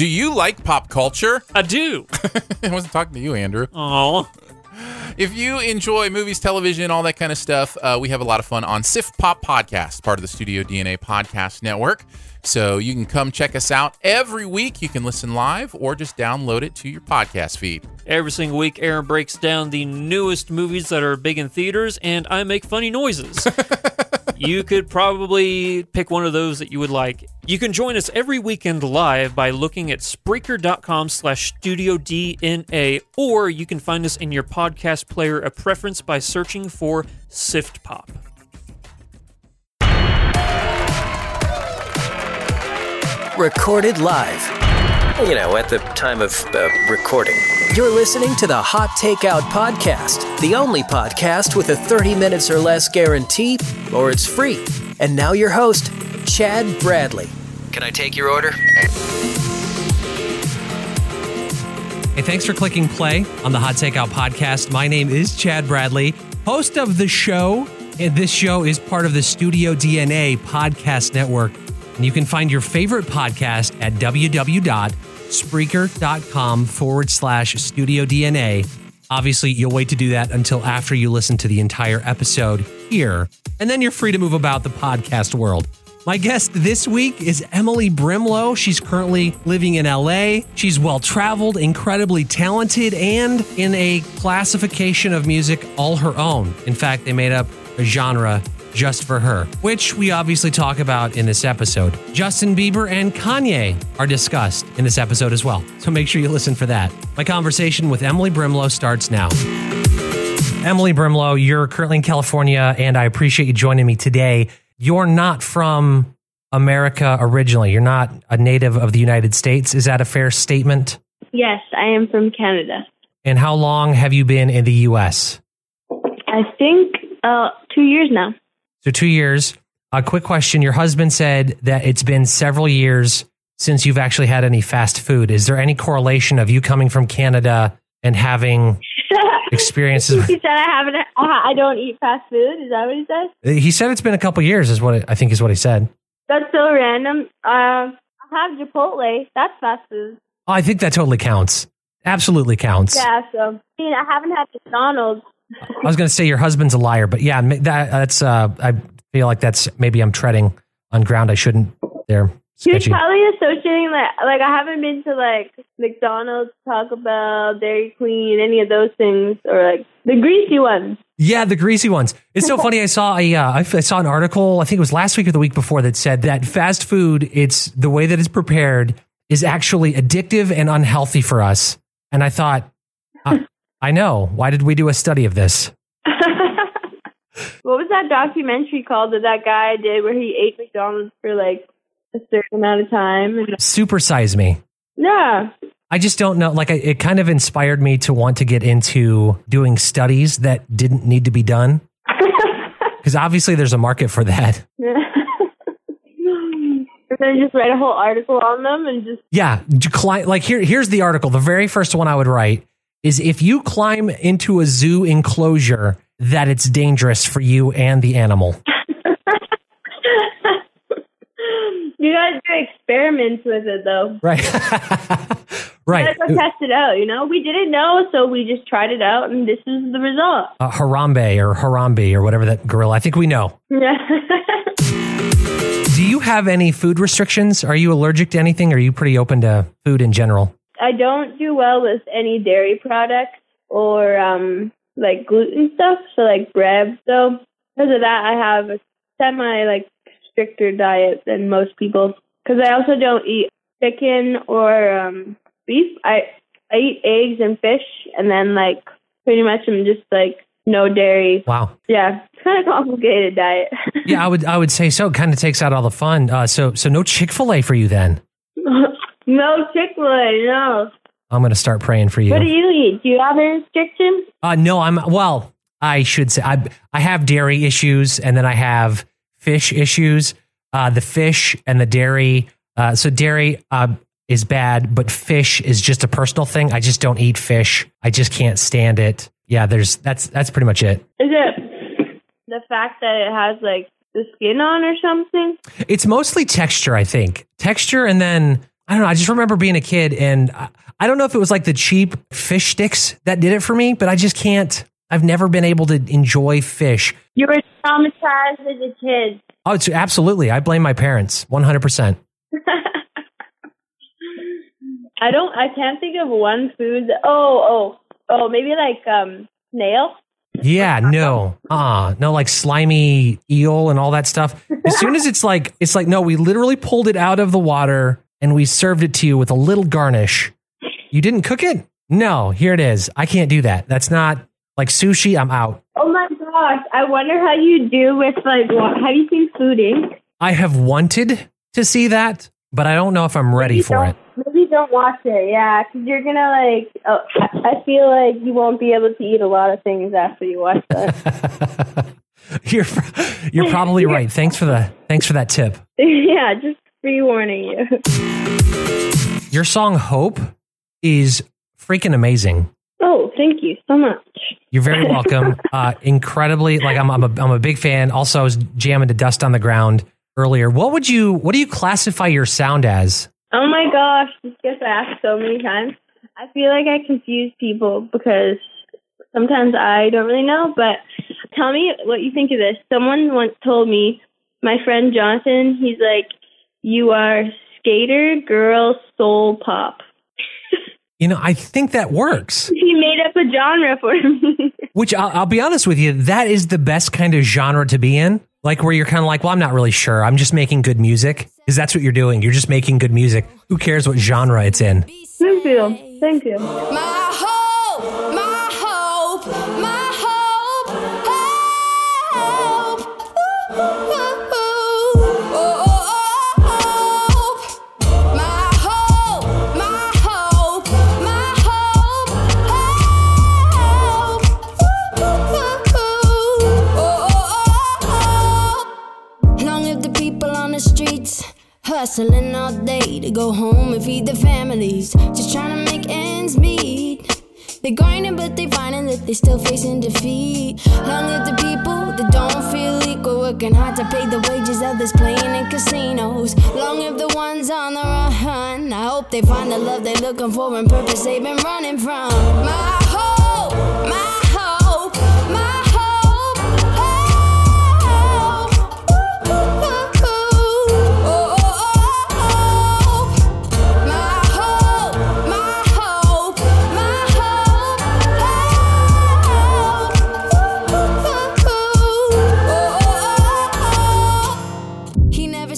Do you like pop culture? I do. I wasn't talking to you, Andrew. Oh, If you enjoy movies, television, all that kind of stuff, uh, we have a lot of fun on Sift Pop Podcast, part of the Studio DNA Podcast Network. So you can come check us out every week. You can listen live or just download it to your podcast feed. every single week, Aaron breaks down the newest movies that are big in theaters, and I make funny noises. you could probably pick one of those that you would like. You can join us every weekend live by looking at Spreaker.com slash Studio DNA, or you can find us in your podcast player of preference by searching for Sift Pop. Recorded live. You know, at the time of uh, recording. You're listening to the Hot Takeout Podcast, the only podcast with a 30 minutes or less guarantee, or it's free. And now your host, Chad Bradley. Can I take your order? Hey, thanks for clicking play on the Hot Takeout podcast. My name is Chad Bradley, host of the show, and this show is part of the Studio DNA podcast network. And you can find your favorite podcast at www.spreaker.com forward slash studio DNA. Obviously, you'll wait to do that until after you listen to the entire episode here, and then you're free to move about the podcast world. My guest this week is Emily Brimlow. She's currently living in LA. She's well traveled, incredibly talented, and in a classification of music all her own. In fact, they made up a genre just for her, which we obviously talk about in this episode. Justin Bieber and Kanye are discussed in this episode as well. So make sure you listen for that. My conversation with Emily Brimlow starts now. Emily Brimlow, you're currently in California, and I appreciate you joining me today. You're not from America originally. You're not a native of the United States. Is that a fair statement? Yes, I am from Canada. And how long have you been in the US? I think uh, two years now. So, two years. A quick question. Your husband said that it's been several years since you've actually had any fast food. Is there any correlation of you coming from Canada and having experiences? he said I haven't. I don't eat fast food. Is that what he said? He said it's been a couple years, is what it, I think is what he said. That's so random. Uh, I have Chipotle. That's fast food. Oh, I think that totally counts. Absolutely counts. Yeah. So I mean, I haven't had McDonald's. I was going to say your husband's a liar, but yeah, that, that's. Uh, I feel like that's maybe I'm treading on ground I shouldn't. There, sketchy. probably associating like like I haven't been to like McDonald's, Taco Bell, Dairy Queen, any of those things, or like the greasy ones. Yeah, the greasy ones. It's so funny. I saw a, uh, I I saw an article. I think it was last week or the week before that said that fast food, it's the way that it's prepared is actually addictive and unhealthy for us. And I thought, uh, I know. Why did we do a study of this? What was that documentary called that that guy did where he ate McDonald's for like a certain amount of time? And, Supersize me. yeah. I just don't know. Like, I, it kind of inspired me to want to get into doing studies that didn't need to be done. Because obviously, there's a market for that. and then just write a whole article on them and just Yeah, like here here's the article. The very first one I would write is if you climb into a zoo enclosure that it's dangerous for you and the animal. you gotta do experiments with it though. Right. right. You gotta go test it out, you know? We didn't know, so we just tried it out and this is the result. Uh, Harambe or Harambe or whatever that gorilla. I think we know. Yeah. Do you have any food restrictions? Are you allergic to anything? Or are you pretty open to food in general? I don't do well with any dairy products or um like gluten stuff, so like bread. So because of that, I have a semi like stricter diet than most people. Because I also don't eat chicken or um beef. I I eat eggs and fish, and then like pretty much I'm just like no dairy. Wow. Yeah, it's kind of complicated diet. Yeah, I would I would say so. It kind of takes out all the fun. Uh, so so no Chick fil A for you then. no Chick Fil A, no. I'm gonna start praying for you. What do you eat? Do you have any restrictions? Uh, no, I'm well. I should say I I have dairy issues, and then I have fish issues. Uh, the fish and the dairy. Uh, so dairy uh, is bad, but fish is just a personal thing. I just don't eat fish. I just can't stand it. Yeah, there's that's that's pretty much it. Is it the fact that it has like the skin on or something? It's mostly texture, I think. Texture, and then I don't know. I just remember being a kid, and I, I don't know if it was like the cheap fish sticks that did it for me, but I just can't. I've never been able to enjoy fish. You were traumatized as a kid. Oh, it's absolutely. I blame my parents 100%. I don't. I can't think of one food. That, oh, oh, oh. Maybe like um snail. Yeah, no. Uh, no like slimy eel and all that stuff. As soon as it's like it's like no, we literally pulled it out of the water and we served it to you with a little garnish. You didn't cook it? No, here it is. I can't do that. That's not like sushi. I'm out. Oh my gosh! I wonder how you do with like. wa- Have you seen Food Inc? I have wanted to see that, but I don't know if I'm ready Maybe for it. Maybe don't watch it. Yeah, because you're gonna like. Oh, I I feel like you won't be able to eat a lot of things after you watch that. you're you're probably right. Thanks for the thanks for that tip. yeah, just pre warning you. Your song Hope is freaking amazing. Oh, thank you so much. You're very welcome. uh, incredibly, like I'm, I'm a, I'm a big fan. Also, I was jamming to Dust on the Ground earlier. What would you, what do you classify your sound as? Oh my gosh, this gets asked so many times. I feel like I confuse people because sometimes I don't really know, but tell me what you think of this. Someone once told me, my friend Jonathan, he's like, you are skater, girl, soul pop. You know, I think that works. He made up a genre for me. Which I'll, I'll be honest with you, that is the best kind of genre to be in. Like where you're kind of like, well, I'm not really sure. I'm just making good music. Because that's what you're doing. You're just making good music. Who cares what genre it's in? Thank you. Thank you. Families. Just trying to make ends meet. They're grinding, but they're finding that they're still facing defeat. Long live the people that don't feel equal, working hard to pay the wages others playing in casinos. Long live the ones on the run. I hope they find the love they're looking for and purpose they've been running from. My hope, my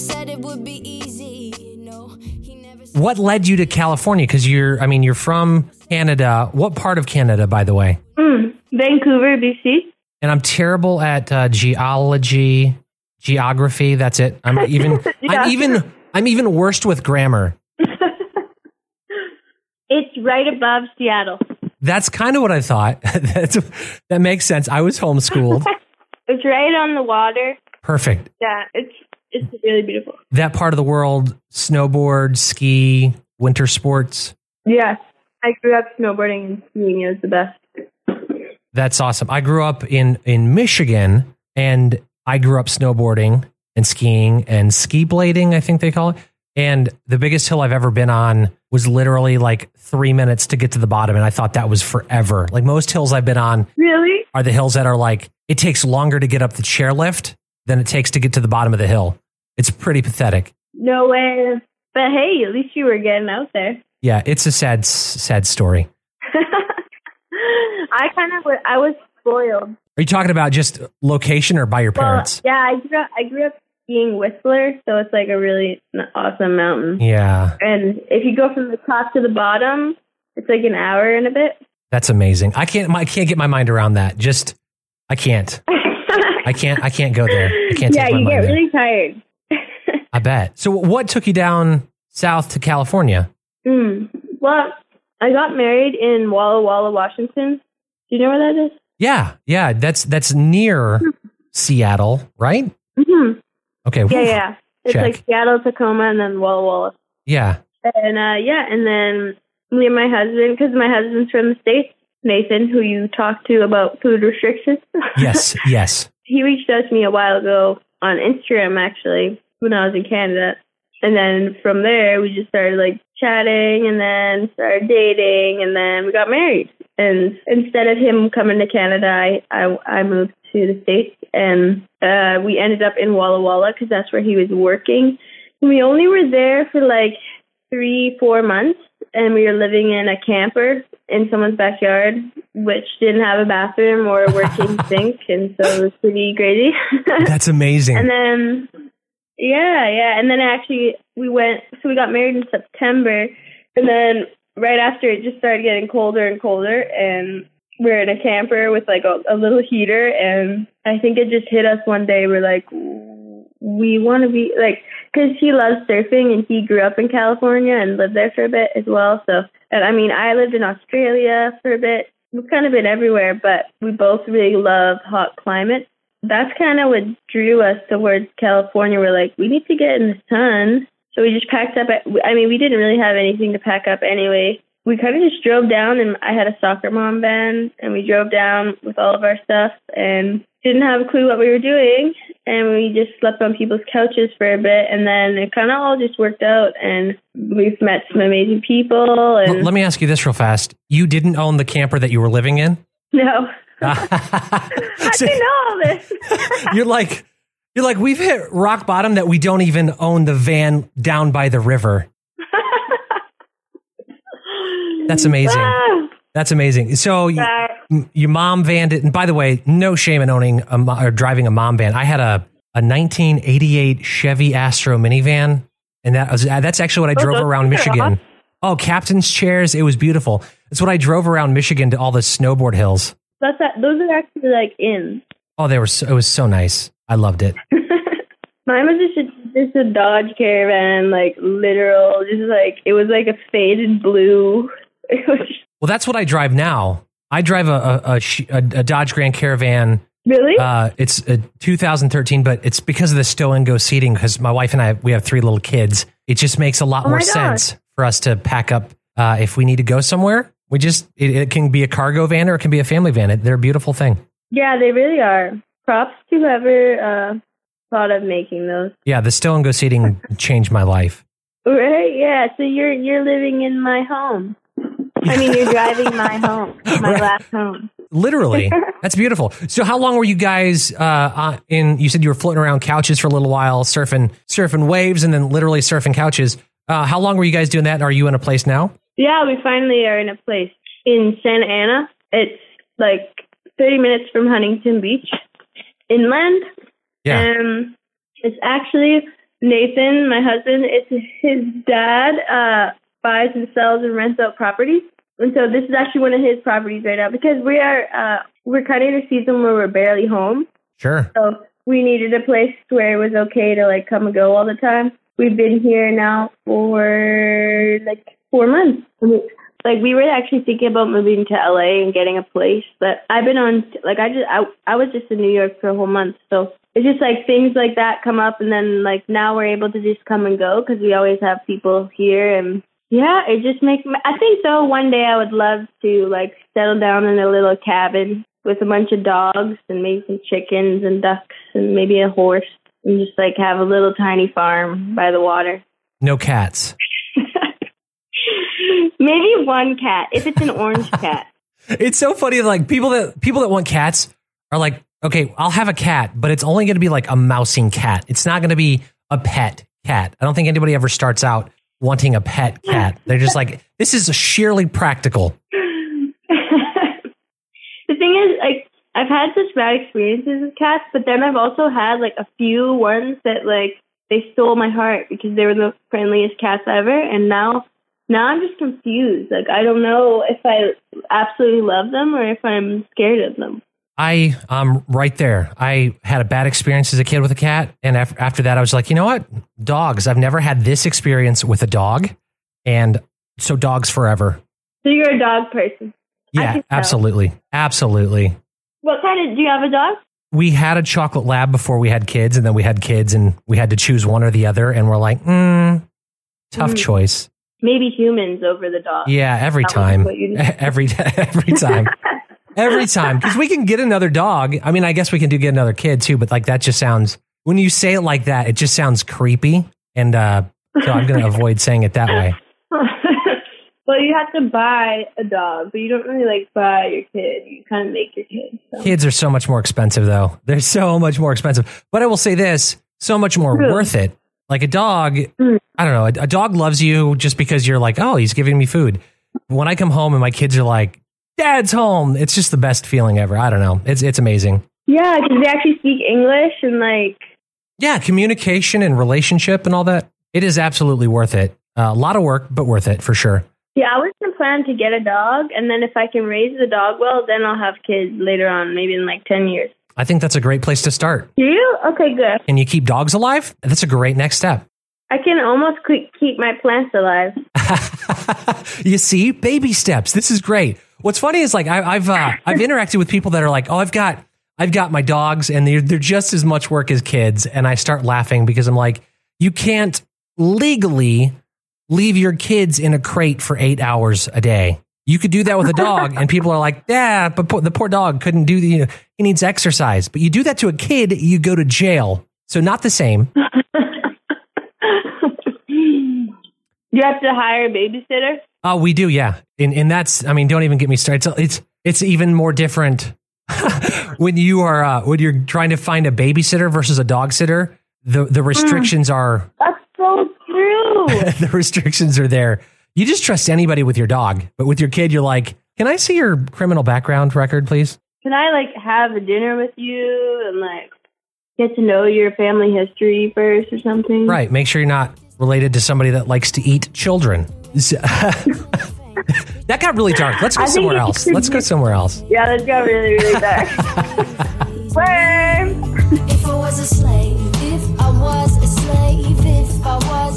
said it would be easy. No, he never said What led you to California? Because you're, I mean, you're from Canada. What part of Canada, by the way? Mm, Vancouver, BC. And I'm terrible at uh, geology, geography. That's it. I'm even, Yeah. I'm even, I'm even worst with grammar. It's right above Seattle. That's kind of what I thought. That's, that makes sense. I was homeschooled. It's right on the water. Perfect. Yeah, it's it's really beautiful. That part of the world, snowboard, ski, winter sports. Yeah, I grew up snowboarding and skiing. It was the best. That's awesome. I grew up in in Michigan, and I grew up snowboarding and skiing and ski blading. I think they call it. And the biggest hill I've ever been on was literally like three minutes to get to the bottom, and I thought that was forever. Like most hills I've been on Really? are the hills that are like it takes longer to get up the chairlift than it takes to get to the bottom of the hill. It's pretty pathetic. No way. But hey, at least you were getting out there. Yeah, it's a sad, sad story. I kind of I was spoiled. Are you talking about just location or by your Well, parents? yeah, I grew up, I grew up skiing Whistler, so it's like a really awesome mountain. Yeah, And if you go from the top to the bottom, it's like an hour and a bit. that's amazing. I can't, I can't get my mind around that. Just, I can't. I can't. I can't go there. I can't. yeah, you get there. really tired. Bet. So, what took you down south to California? Mm. Well, I got married in Walla Walla, Washington. Do you know where that is? Yeah, yeah. That's that's near Seattle, right? Mm-hmm. Okay. Yeah, yeah. It's Check. like Seattle, Tacoma, and then Walla Walla. Yeah. And uh, yeah, and then me and my husband, because my husband's from the States, Nathan, who you talked to about food restrictions. Yes. Yes. he reached out to me a while ago on Instagram, actually, when I was in Canada. and then from there we just started like chatting and then started dating and then we got married and instead of him coming to canada i i, I moved to the states and uh we ended up in walla walla because that's where he was working And we only were there for like three four months and we were living in a camper in someone's backyard which didn't have a bathroom or a working sink and so it was pretty crazy That's amazing. and then, yeah, yeah. And then actually, we went, so we got married in September. And then right after, it just started getting colder and colder. And we are in a camper with like a, a little heater. And I think it just hit us one day. We're like, we want to be like, because he loves surfing and he grew up in California and lived there for a bit as well. So, and I mean, I lived in Australia for a bit. We've kind of been everywhere, but we both really love hot climates that's kind of what drew us towards California. We're like, we need to get in the sun. So we just packed up. I mean, we didn't really have anything to pack up anyway. We kind of just drove down, and I had a soccer mom van, and we drove down with all of our stuff and didn't have a clue what we were doing. And we just slept on people's couches for a bit, and then it kind of all just worked out. And we've met some amazing people. And let me ask you this real fast. You didn't own the camper that you were living in? no, I So- didn't know all this. you're like you're like we've hit rock bottom that we don't even own the van down by the river. That's amazing. Ah, That's amazing. So you, your mom vanned it, and by the way, no shame in owning a, or driving a mom van. I had a a 1988 Chevy Astro minivan, and that was uh, that's actually what I drove those around Michigan. Oh, captain's chairs! It was beautiful. It's what I drove around Michigan to all the snowboard hills. That's that. Those are actually like in. Oh, they were so, it was so nice. I loved it. Mine was just a, just a Dodge Caravan, like literal, just like it was like a faded blue. It was just, Well, that's what I drive now. I drive a a, a, a, Dodge Grand Caravan. really? Uh, it's a 2013, but it's because of the stow and go seating. Because my wife and I, we have three little kids. It just makes a lot Oh more sense for us to pack up uh, if we need to go somewhere. We just it, it can be a cargo van or it can be a family van. They're a beautiful thing. yeah, they really are. Props to whoever uh, thought of making those. Yeah, the still and go seating changed my life. Right? Yeah. So you're you're living in my home. I mean, you're driving my home, my Right. last home. Literally, that's beautiful. So, how long were you guys uh, uh, in? You said you were floating around couches for a little while, surfing surfing waves, and then literally surfing couches. Uh, how long were you guys doing that? Are you in a place now? Yeah, we finally are in a place in Santa Ana. It's like 30 minutes from Huntington Beach, inland. Yeah. Um, it's actually Nathan, my husband. It's his dad uh, buys and sells and rents out properties, and so this is actually one of his properties right now because we are uh, we're kind of in a season where we're barely home, Sure. so we needed a place where it was okay to like come and go all the time. We've been here now for like four months. Like we were actually thinking about moving to LA and getting a place, but I've been on like I just I I was just in New York for a whole month, so it's just like things like that come up, and then like now we're able to just come and go because we always have people here, and yeah, it just makes. I think though one day I would love to like settle down in a little cabin with a bunch of dogs and maybe some chickens and ducks and maybe a horse and just like have a little tiny farm by the water. No cats. Maybe one cat if it's an orange cat. It's so funny. Like people that people that want cats are like, okay, I'll have a cat, but it's only going to be like a mousing cat. It's not going to be a pet cat. I don't think anybody ever starts out wanting a pet cat. They're just like, this is a sheerly practical. the thing is, like, I've had such bad experiences with cats, but then I've also had like a few ones that like they stole my heart because they were the friendliest cats ever, and now now I'm just confused. Like I don't know if I absolutely love them or if I'm scared of them. I um right there. I had a bad experience as a kid with a cat, and af- after that, I was like, you know what, dogs. I've never had this experience with a dog, and so dogs forever. So you're a dog person. Yeah, absolutely, absolutely. What kind of? Do you have a dog? We had a chocolate lab before we had kids, and then we had kids, and we had to choose one or the other, and we're like, mm, tough Mm. choice. Maybe humans over the dog. Yeah, every That time, every every time, every time, because we can get another dog. I mean, I guess we can do get another kid too, but like that just sounds when you say it like that, it just sounds creepy. And uh, So I'm going to avoid saying it that way. well, you have to buy a dog, but you don't really like buy your kid. You kind of make your kid. So. Kids are so much more expensive, though. They're so much more expensive. But I will say this so much more True. worth it. Like a dog, Mm. I don't know, a, a dog loves you just because you're like, oh, he's giving me food. When I come home and my kids are like, Dad's home, it's just the best feeling ever. I don't know. It's, it's amazing. Yeah, because they actually speak English and like Yeah, communication and relationship and all that. It is absolutely worth it. Uh, a lot of work, but worth it for sure. Yeah, I was gonna plan to get a dog, and then if I can raise the dog well, then I'll have kids later on, maybe in like ten years. I think that's a great place to start. Do you? Okay, good. And you keep dogs alive? That's a great next step. I can almost keep my plants alive. you see, baby steps. This is great. What's funny is like I, I've uh, I've interacted with people that are like, oh, I've got I've got my dogs, and they're they're just as much work as kids, and I start laughing because I'm like, you can't legally leave your kids in a crate for eight hours a day. You could do that with a dog, and people are like, yeah, but poor, the poor dog couldn't do the, you know, he needs exercise. But you do that to a kid, you go to jail. So not the same. You have to hire a babysitter. Oh, we do, yeah. And and that's I mean, don't even get me started. It's it's, it's even more different when you are uh, when you're trying to find a babysitter versus a dog sitter. The the restrictions are That's so true. the restrictions are there. You just trust anybody with your dog, but with your kid, you're like, can I see your criminal background record, please? Can I like have a dinner with you and like get to know your family history first or something? Right. Make sure you're not related to somebody that likes to eat children. That got really dark. Let's go somewhere else. Let's go somewhere else. Yeah, that got really, really dark. Worm. If I was a slave, if I was a slave, if I was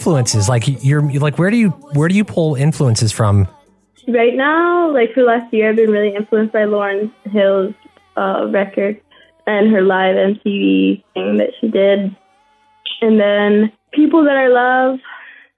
influences? Like you're like where do you where do you pull influences from? Right now, like for last year, I've been really influenced by Lauryn Hill's uh, record and her live MTV thing that she did. And then people that I love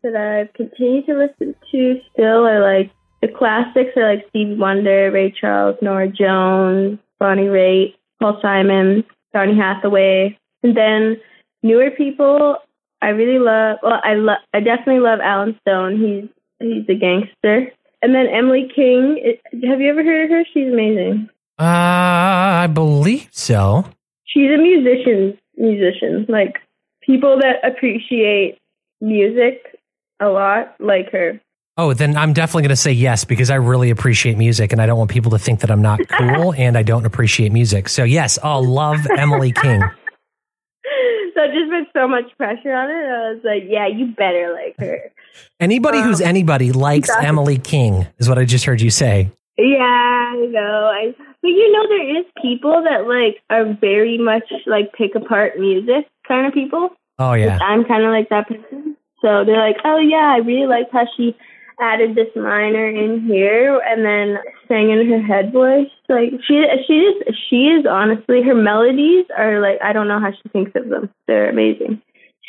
that I've continued to listen to still are like the classics are like Stevie Wonder, Ray Charles, Norah Jones, Bonnie Raitt, Paul Simon, Donny Hathaway. And then newer people, I really love. Well, I love. I definitely love Allen Stone. He's he's a gangster. And then Emily King. It, have you ever heard of her? She's amazing. Uh, I believe so. She's a musician. Musician, like people that appreciate music a lot, like her. Oh, then I'm definitely going to say yes because I really appreciate music and I don't want people to think that I'm not cool and I don't appreciate music. So yes, I'll love Emily King. So I just so much pressure on it. I was like, yeah, you better like her. Anybody who's Um, anybody likes exactly. Emily King is what I just heard you say. Yeah, I know. I but you know there is people that like are very much like pick apart music kind of people. Oh yeah. I'm kind of like that person. So they're like, oh yeah, I really like how she added this minor in here and then sang in her head voice. Like she, she is, she is honestly her melodies are like I don't know how she thinks of them. They're amazing.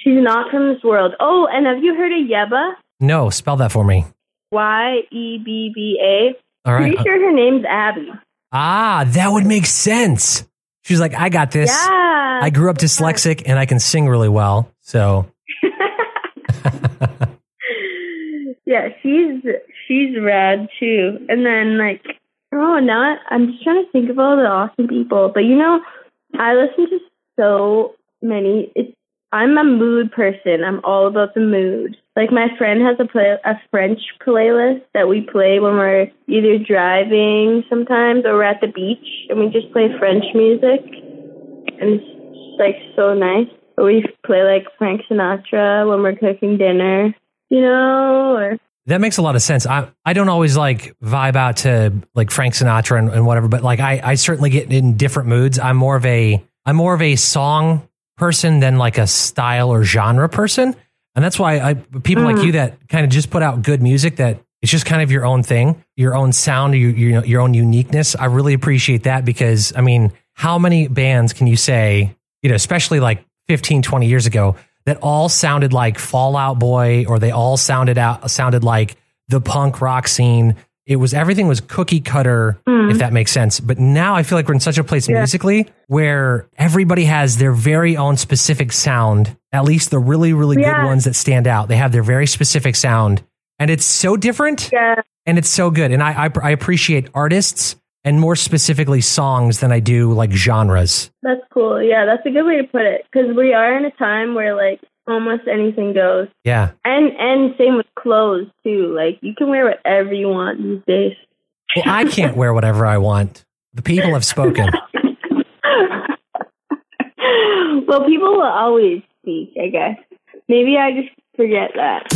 She's not from this world. Oh, and have you heard of Yebba? No, spell that for me. Y E B B A. All right. Pretty sure her name's Abby. Ah, that would make sense. She's like, I got this. Yeah. I grew up dyslexic and I can sing really well. So yeah, she's she's rad too. And then like oh now I, I'm just trying to think of all the awesome people. But you know, I listen to so many it's I'm a mood person. I'm all about the mood. Like my friend has a play a French playlist that we play when we're either driving sometimes or we're at the beach and we just play French music. And it's like so nice. We play like Frank Sinatra when we're cooking dinner, you know, or That makes a lot of sense. I I don't always like vibe out to like Frank Sinatra and, and whatever, but like I I certainly get in different moods. I'm more of a I'm more of a song person than like a style or genre person, and that's why I people like mm. you that kind of just put out good music that it's just kind of your own thing, your own sound, your your, your own uniqueness. I really appreciate that because I mean, how many bands can you say, you know, especially like 15, 20 years ago that all sounded like Fall Out Boy or they all sounded out sounded like the punk rock scene. It was everything was cookie cutter, hmm. if that makes sense. But now I feel like we're in such a place musically where everybody has their very own specific sound. At least the really, really Yeah. good ones that stand out. They have their very specific sound, and it's so different yeah. and it's so good. And I, I I appreciate artists and more specifically songs than I do like genres. That's cool. Yeah, that's a good way to put it. Because we are in a time where like almost anything goes, Yeah. and and same with clothes too. Like you can wear whatever you want these days. Well, I can't wear whatever I want. The people have spoken. well, people will always speak. I guess maybe I just forget that.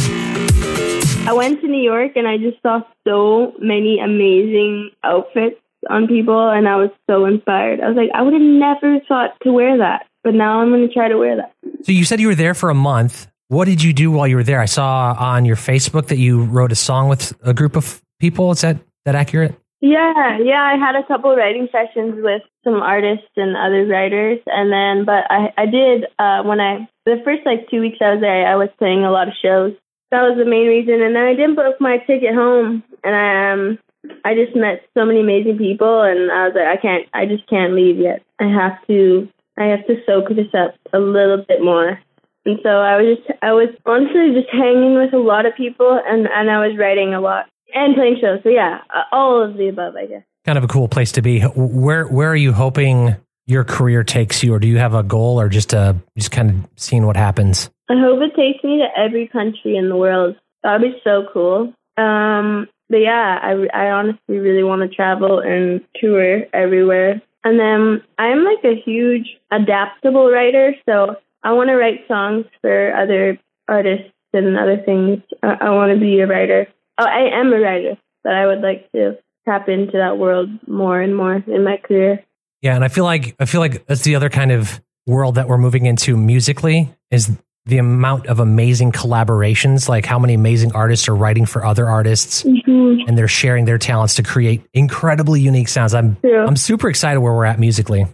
I went to New York and I just saw so many amazing outfits on people, and I was so inspired. I was like, I would have never thought to wear that, but now I'm going to try to wear that. So you said you were there for a month. What did you do while you were there? I saw on your Facebook that you wrote a song with a group of people. Is that that accurate? Yeah, yeah, I had a couple writing sessions with some artists and other writers, and then, but I, I did uh, when I the first like two weeks I was there, I was playing a lot of shows. That was the main reason, and then I didn't book my ticket home, and I um, I just met so many amazing people, and I was like, I can't, I just can't leave yet. I have to, I have to soak this up a little bit more. And so I was just, I was honestly just hanging with a lot of people, and and I was writing a lot and playing shows. So yeah, uh, all of the above, I guess. Kind of a cool place to be. Where where are you hoping your career takes you, or do you have a goal, or just uh just kind of seeing what happens? I hope it takes me to every country in the world. That'd be so cool. Um, but yeah, I, I honestly really want to travel and tour everywhere. And then I'm like a huge adaptable writer, so I want to write songs for other artists and other things. I, I want to be a writer. Oh, I am a writer, but I would like to tap into that world more and more in my career. Yeah, and I feel like I feel like that's the other kind of world that we're moving into musically is the amount of amazing collaborations, like how many amazing artists are writing for other artists mm-hmm. and they're sharing their talents to create incredibly unique sounds. I'm. I'm super excited where we're at musically.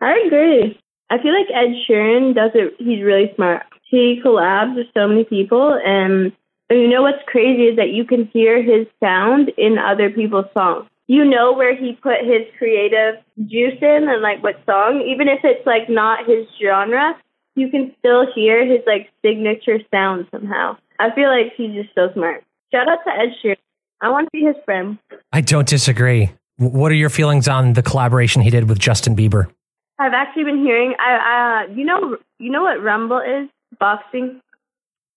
I agree. I feel like Ed Sheeran does it. He's really smart. He collabs with so many people, and, and you know what's crazy is that you can hear his sound in other people's songs. You know where he put his creative juice in, and like what song, even if it's like not his genre, you can still hear his like signature sound somehow. I feel like he's just so smart. Shout out to Ed Sheeran. I want to be his friend. I don't disagree. What are your feelings on the collaboration he did with Justin Bieber? I've actually been hearing. I, uh, you know, you know what Rumble is? Boxing.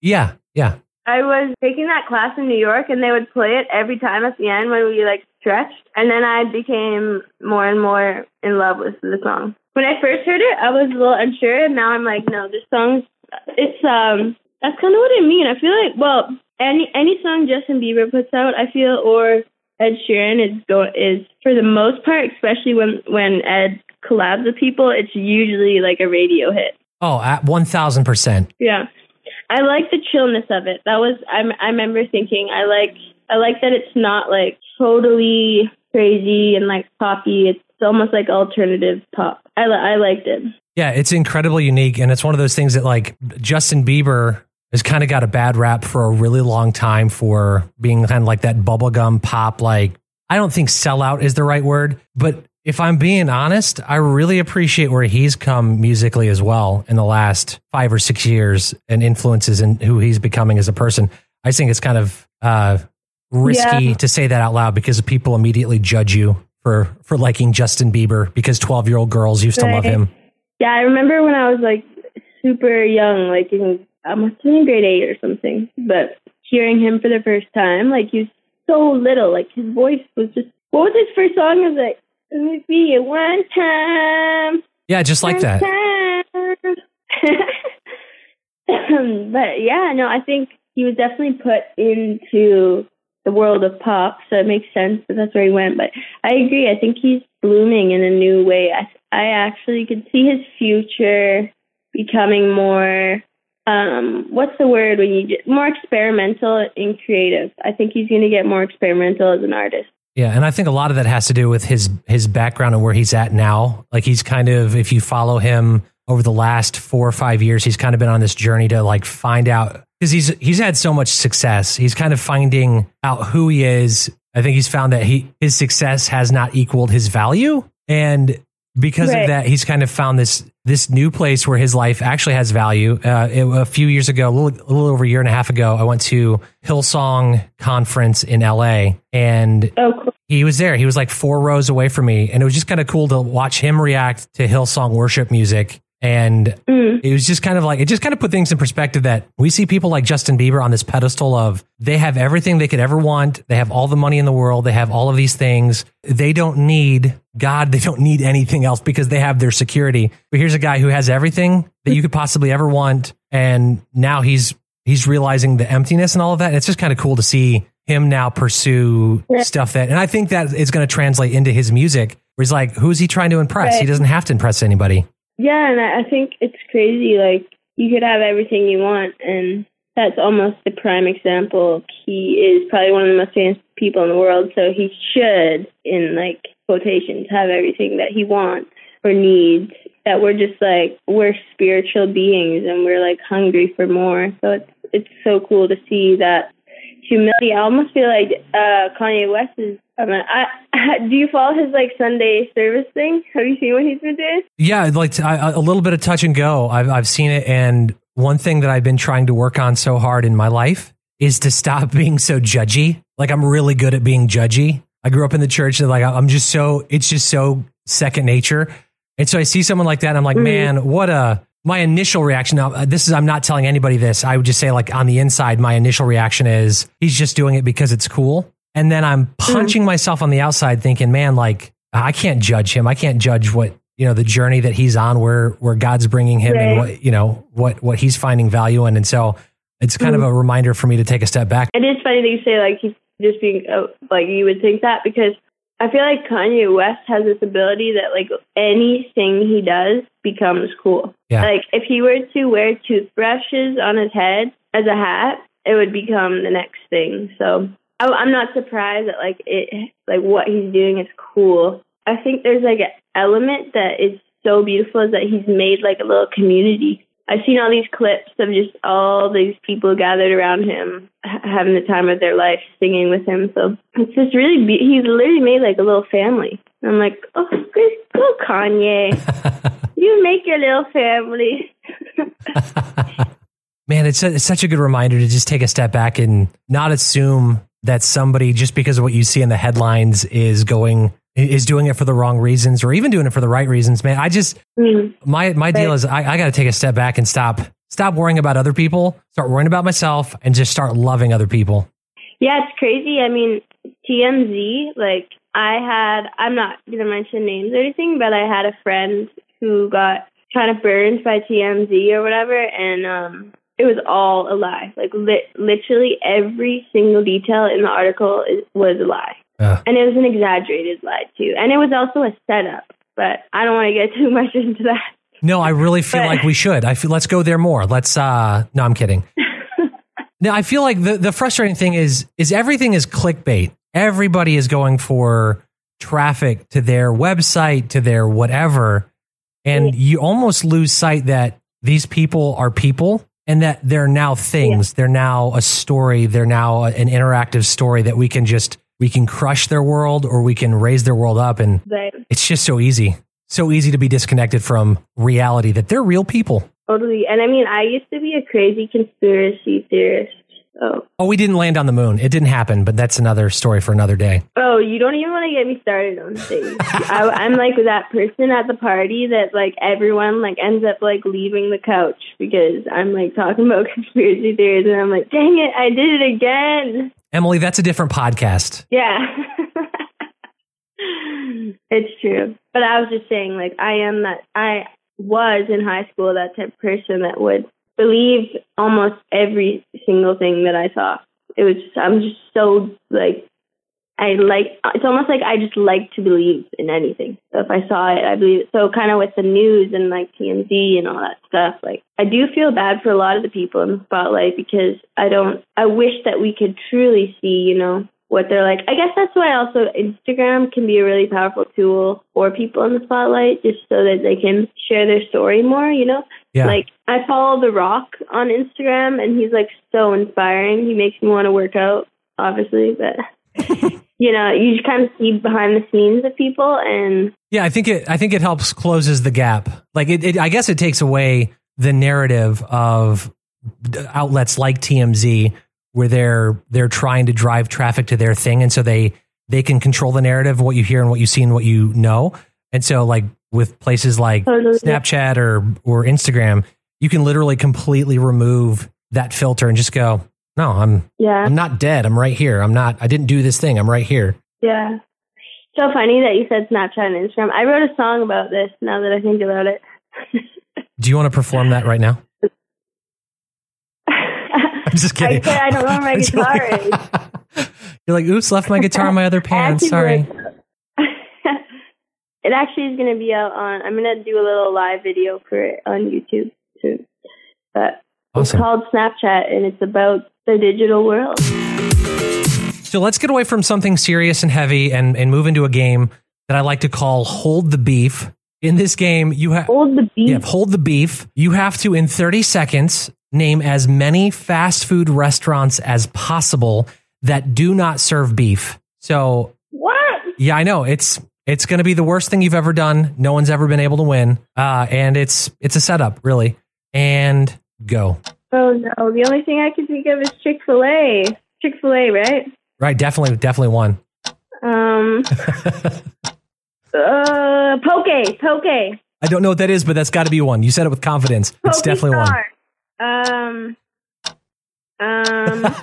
Yeah, yeah. I was taking that class in New York, and they would play it every time at the end when we like stretched, and then I became more and more in love with the song. When I first heard it, I was a little unsure, and now I'm like, no, this song's it's um that's kind of what I mean. I feel like well, any any song Justin Bieber puts out, I feel, or Ed Sheeran is go is for the most part, especially when when Ed collabs with people, it's usually like a radio hit. Oh, at 1000%. Yeah, I like the chillness of it. That was I, I remember thinking I like I like that it's not like totally crazy and like poppy. It's almost like alternative pop. I li- I liked it. Yeah, it's incredibly unique. And it's one of those things that, like, Justin Bieber has kind of got a bad rap for a really long time for being kind of like that bubblegum pop. Like, I don't think sellout is the right word, but if I'm being honest, I really appreciate where he's come musically as well in the last five or six years and influences and who he's becoming as a person. I think it's kind of uh, risky Yeah. to say that out loud because people immediately judge you for for liking Justin Bieber because 12 year old girls used to love him. Yeah, I remember when I was like super young, like in I must have been in grade eight or something. But hearing him for the first time, like he was so little, like his voice was just. What was his first song? It was like, "Let me be it one time." Yeah, just like that. but yeah, no, I think he was definitely put into the world of pop, so it makes sense that that's where he went. But I agree. I think he's blooming in a new way. I, I actually could see his future becoming more. Um, what's the word when you get more experimental and creative? I think he's going to get more experimental as an artist. Yeah, and I think a lot of that has to do with his his background and where he's at now. Like he's kind of, if you follow him over the last four or five years, he's kind of been on this journey to like find out because he's he's had so much success. He's kind of finding out who he is. I think he's found that he his success has not equaled his value, and because Right. of that, he's kind of found this this new place where his life actually has value. Uh, it- a few years ago, a little, a little over a year and a half ago, I went to Hillsong conference in LA, and Oh, cool. he was there. He was like four rows away from me, and it was just kind of cool to watch him react to Hillsong worship music. And Mm. it was just kind of like it just kind of put things in perspective that we see people like Justin Bieber on this pedestal of they have everything they could ever want. They have all the money in the world. They have all of these things. They don't need God. They don't need anything else because they have their security. But here's a guy who has everything that you could possibly ever want, and now he's he's realizing the emptiness and all of that. It's just kind of cool to see him now pursue Yeah. stuff that, and I think that is going to translate into his music. Where he's like, who's he trying to impress? He doesn't have to impress anybody. Yeah, and I think it's crazy. Like you could have everything you want, and that's almost the prime example. He is probably one of the most famous people in the world, so he should, in like quotations, have everything that he wants or needs. That we're just like we're spiritual beings, and we're like hungry for more. So it's it's so cool to see that humility. I almost feel like uh Kanye West is. I I, do you follow his like Sunday service thing? Have you seen what he's been doing? Yeah, like to, I, a little bit of touch and go. I've I've seen it, and one thing that I've been trying to work on so hard in my life is to stop being so judgy. Like I'm really good at being judgy. I grew up in the church, and like I'm just so it's just so second nature. And so I see someone like that, and I'm like, man, what a my initial reaction. Now, uh, this is I'm not telling anybody this. I would just say like on the inside, my initial reaction is he's just doing it because it's cool. And then I'm punching myself on the outside, thinking, man, like I can't judge him. I can't judge what you know the journey that he's on, where where God's bringing him, and what you know what what he's finding value in. And so it's kind of a reminder for me to take a step back. It is funny that you say like he's just being uh, like you would think that because I feel like Kanye West has this ability that like anything he does becomes cool. Yeah. Like if he were to wear toothbrushes on his head as a hat, it would become the next thing. So I, I'm not surprised that like it like what he's doing is cool. I think there's like an element that is so beautiful is that he's made like a little community. I've seen all these clips of just all these people gathered around him, having the time of their life, singing with him. So it's just really, be- he's literally made like a little family. And I'm like, oh, good, go Kanye. you make your little family. Man, it's, a, it's such a good reminder to just take a step back and not assume that somebody just because of what you see in the headlines is going is doing it for the wrong reasons or even doing it for the right reasons. Man, I just Mm. my my deal is I, I got to take a step back and stop stop worrying about other people, start worrying about myself, and just start loving other people. Yeah, it's crazy. I mean, TMZ, like, I had, I'm not to mention names or anything, but I had a friend who got kind of burned by TMZ or whatever, and um, it was all a lie. Like, li- literally every single detail in the article is, was a lie. Ugh. And it was an exaggerated lie, too. And it was also a setup, but I don't want to get too much into that. No, I really feel But- like we should. I feel let's go there more. Let's uh no, I'm kidding. no, I feel like the the frustrating thing is is everything is clickbait. Everybody is going for traffic to their website, to their whatever. And you almost lose sight that these people are people and that they're now things. They're now a story. They're now an interactive story that we can just we can crush their world or we can raise their world up and But it's just so easy. So easy to be disconnected from reality that they're real people. Totally. And I mean, I used to be a crazy conspiracy theorist. So, Oh, we didn't land on the moon. It didn't happen, but that's another story for another day. oh, you don't even want to get me started on things. I, I'm like that person at the party that like everyone like ends up like leaving the couch because I'm like talking about conspiracy theories, and I'm like, dang it, I did it again. Emily, that's a different podcast. Yeah. it's true. But I was just saying, like, I am that, I was in high school that type of person that would believe almost every single thing that I saw. It was just, I'm just so, like, I like, it's almost like I just like to believe in anything. So if I saw it, I believe it. So kind of with the news and like TMZ and all that stuff, like, I do feel bad for a lot of the people in the spotlight because I don't, I wish that we could truly see, you know, what they're like. I guess that's why also Instagram can be a really powerful tool for people in the spotlight, just so that they can share their story more. You know, Yeah. like I follow The Rock on Instagram, and he's like so inspiring. He makes me want to work out, obviously, but you know, you just kind of see behind the scenes of people, and Yeah, I think it. I think it helps closes the gap. Like it, it I guess it takes away the narrative of outlets like TMZ where they're they're trying to drive traffic to their thing, and so they they can control the narrative of what you hear and what you see and what you know. And so, like with places like Totally. Snapchat or or Instagram, you can literally completely remove that filter and just go, "No, I'm yeah, I'm not dead. I'm right here. I'm not. I didn't do this thing. I'm right here." yeah. So funny that you said Snapchat and Instagram. I wrote a song about this. Now that I think about it. Do you want to perform that right now? I'm just kidding. I said I don't know where my guitar is. You're like, oops, left my guitar in my other pants. Sorry. it actually is going to be out on. I'm going to do a little live video for it on YouTube too. But it's called Snapchat, and it's about the digital world. So let's get away from something serious and heavy and, and move into a game that I like to call Hold the Beef. In this game, you have Hold the beef. yeah, hold the beef. You have to, in 30 seconds, name as many fast food restaurants as possible that do not serve beef. So What? Yeah, I know. It's it's going to be the worst thing you've ever done. No one's ever been able to win. Uh, and it's it's a setup, really. And go. Oh no! The only thing I can think of is Chick Fil A. Chick Fil A, right? Right, definitely definitely one. Um. uh, poke, poke. I don't know what that is, but that's got to be one. You said it with confidence. It's Poke definitely one. Um. Um.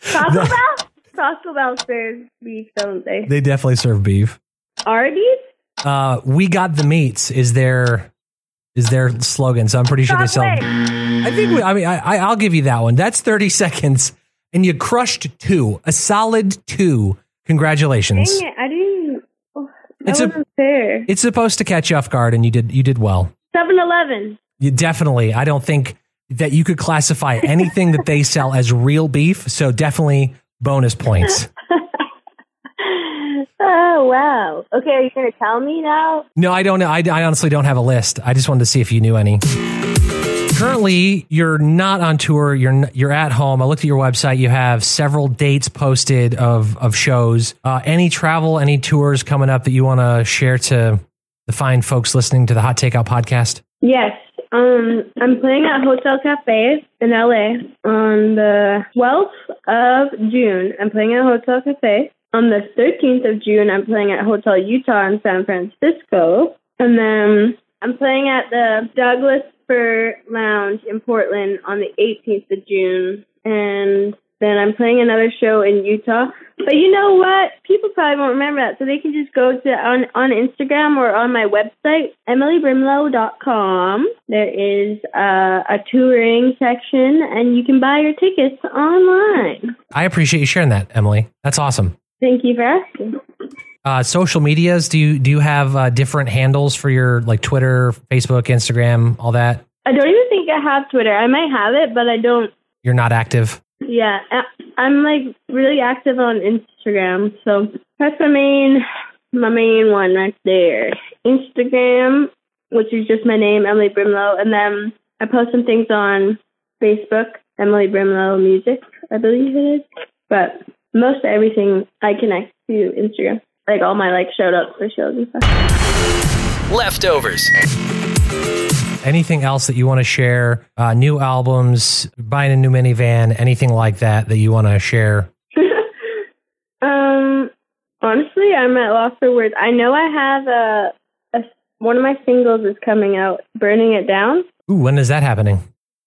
Taco Bell. Taco Bell serves beef, don't they? They definitely serve beef. Arby's. Uh, we got the meats is their is their slogan. So I'm pretty sure they sell. I think we, I mean I, I I'll give you that one. That's 30 seconds, and you crushed two, a solid two. Congratulations. Dang it! I didn't. Oh, that It's a- wasn't fair. It's supposed to catch you off guard, and you did you did well. 7-Eleven. You definitely. I don't think that you could classify anything that they sell as real beef. So definitely bonus points. oh wow. Okay, are you gonna tell me now? No, I don't know. I, I honestly don't have a list. I just wanted to see if you knew any. Currently, you're not on tour. You're you're at home. I looked at your website. You have several dates posted of of shows. Uh, any travel, any tours coming up that you want to share to the fine folks listening to the Hot Takeout podcast? Yes. Um, I'm playing at Hotel Cafe in LA on the 12th of June. I'm playing at Hotel Cafe. On the 13th of June, I'm playing at Hotel Utah in San Francisco. And then I'm playing at the Douglas Fir Lounge in Portland on the 18th of June. And then I'm playing another show in Utah. But you know what? People probably won't remember that, so they can just go to on on Instagram or on my website, emilybrimlow.com. There is uh, a touring section, and you can buy your tickets online. I appreciate you sharing that, Emily. That's awesome. Thank you for asking. Uh, social medias. Do you do you have uh, different handles for your like Twitter, Facebook, Instagram, all that? I don't even think I have Twitter. I might have it, but I don't. You're not active. Yeah, I'm like really active on Instagram, so that's my main my main one right there. Instagram, which is just my name, Emily Brimlow, and then I post some things on Facebook, Emily Brimlow Music, I believe it is. But most everything I connect to Instagram, like all my like shout up for shows and stuff. Leftovers. Anything else that you want to share? Uh, new albums, buying a new minivan, anything like that that you want to share? um, honestly, I'm at loss for words. I know I have a, a one of my singles is coming out, "Burning It Down." Ooh, when is that happening?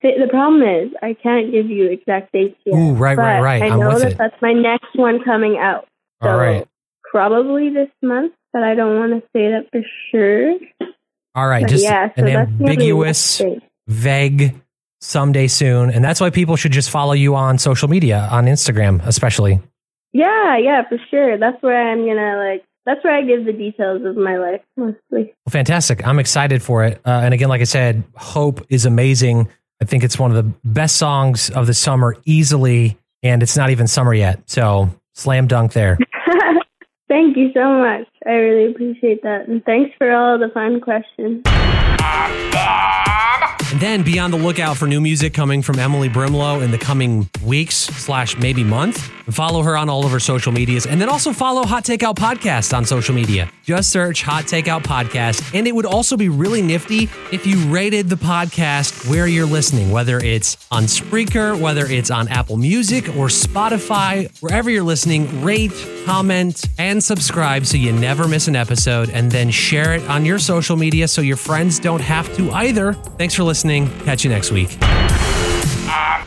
The, the problem is I can't give you exact dates yet. Ooh, right, right, right. I I'm know that it. that's my next one coming out. So All right. probably this month, but I don't want to say that for sure. All right, But just yeah, so an ambiguous, vague someday soon. And that's why people should just follow you on social media, on Instagram, especially. Yeah, yeah, for sure. That's where I'm gonna like. That's where I give the details of my life mostly. Well, fantastic. I'm excited for it. Uh, and again, like I said, Hope is amazing. I think it's one of the best songs of the summer easily. And it's not even summer yet. So slam dunk there. Thank you so much. I really appreciate that, and thanks for all the fun questions. And then be on the lookout for new music coming from Emily Brimlow in the coming weeks slash maybe month. Follow her on all of her social medias. And then also follow Hot Takeout Podcast on social media. Just search Hot Takeout Podcast. And it would also be really nifty if you rated the podcast where you're listening, whether it's on Spreaker, whether it's on Apple Music or Spotify, wherever you're listening, rate, comment, and subscribe so you never miss an episode. And then share it on your social media so your friends don't have to either. Thanks for listening. Catch you next week. Ah.